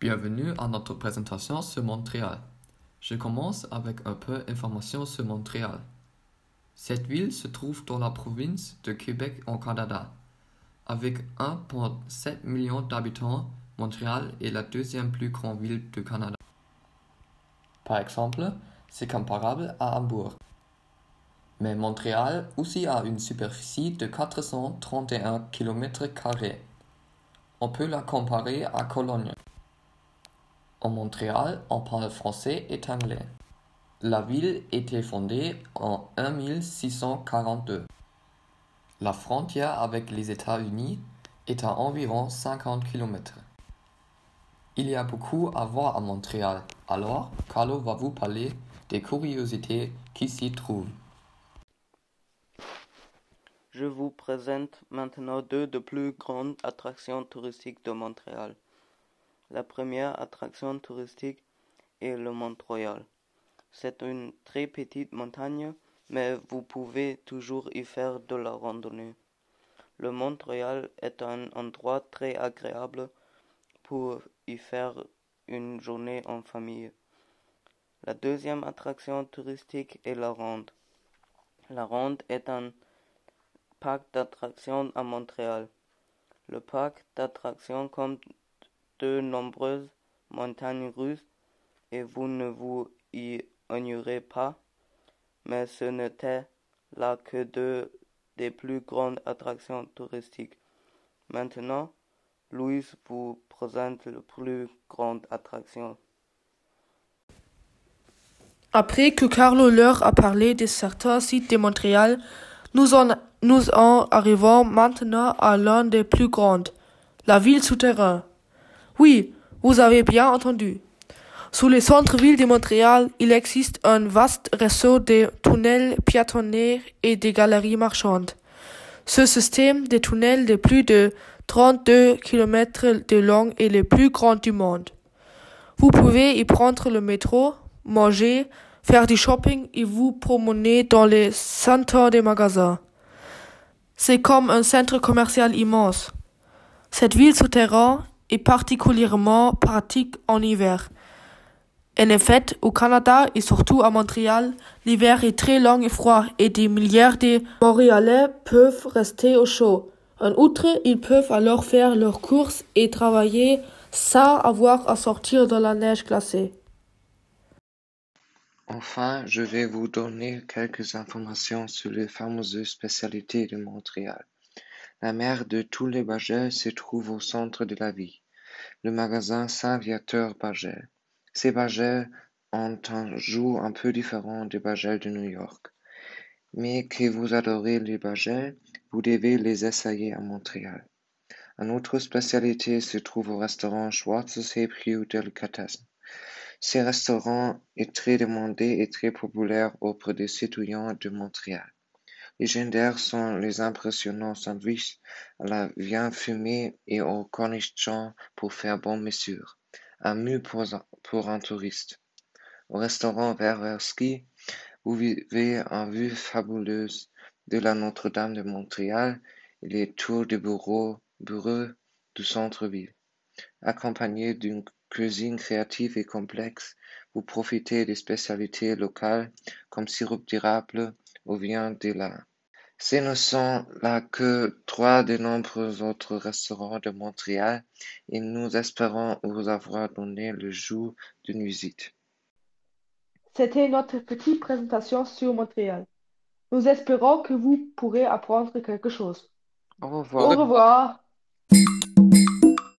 Bienvenue à notre présentation sur Montréal. Je commence avec un peu d'informations sur Montréal. Cette ville se trouve dans la province de Québec au Canada. Avec 1,7 million d'habitants, Montréal est la deuxième plus grande ville du Canada. Par exemple, c'est comparable à Hambourg. Mais Montréal aussi a une superficie de 431 km. On peut la comparer à Cologne. En Montréal, on parle français et anglais. La ville était fondée en 1642. La frontière avec les États-Unis est à environ 50 km. Il y a beaucoup à voir à Montréal, alors Carlo va vous parler des curiosités qui s'y trouvent. Je vous présente maintenant deux des plus grandes attractions touristiques de Montréal. La première attraction touristique est le Mont Royal. C'est une très petite montagne, mais vous pouvez toujours y faire de la randonnée. Le Mont Royal est un endroit très agréable pour y faire une journée en famille. La deuxième attraction touristique est la Ronde. La Ronde est un parc d'attractions à Montréal. Le parc d'attractions compte de nombreuses montagnes russes et vous ne vous y ignorez pas, mais ce n'était là que deux des plus grandes attractions touristiques. Maintenant, Louise vous présente la plus grande attraction. Après que Carlo leur a parlé de certains sites de Montréal, nous en, nous en arrivons maintenant à l'un des plus grandes, la ville souterraine. Oui, vous avez bien entendu. Sous le centre-ville de Montréal, il existe un vaste réseau de tunnels piétonniers et de galeries marchandes. Ce système de tunnels de plus de 32 km de long est le plus grand du monde. Vous pouvez y prendre le métro, manger, faire du shopping et vous promener dans les centaines de magasins. C'est comme un centre commercial immense. Cette ville souterraine particulièrement pratique en hiver. En effet, au Canada et surtout à Montréal, l'hiver est très long et froid et des milliards de Montréalais peuvent rester au chaud. En outre, ils peuvent alors faire leurs courses et travailler sans avoir à sortir dans la neige glacée. Enfin, je vais vous donner quelques informations sur les fameuses spécialités de Montréal. La mer de tous les Bagels se trouve au centre de la ville, le magasin Saint-Viateur-Bagel. Ces Bagels ont un jour un peu différent des Bagels de New York. Mais que vous adorez les Bagels, vous devez les essayer à Montréal. Une autre spécialité se trouve au restaurant Schwarzes Hebrew Delicatessen. Ce restaurant est très demandé et très populaire auprès des citoyens de Montréal. Légendaires sont les impressionnants sandwichs à la viande fumée et aux cornichons pour faire bon mesure. Un pour, un touriste. Au restaurant Verwerski, vous vivez en vue fabuleuse de la Notre-Dame de Montréal et les tours de bureaux, bureaux du centre-ville. Accompagné d'une cuisine créative et complexe, vous profitez des spécialités locales comme sirop d'érable ou viande de la ce ne sont là que trois des nombreux autres restaurants de Montréal et nous espérons vous avoir donné le jour d'une visite. C'était notre petite présentation sur Montréal. Nous espérons que vous pourrez apprendre quelque chose. Au revoir. Au revoir.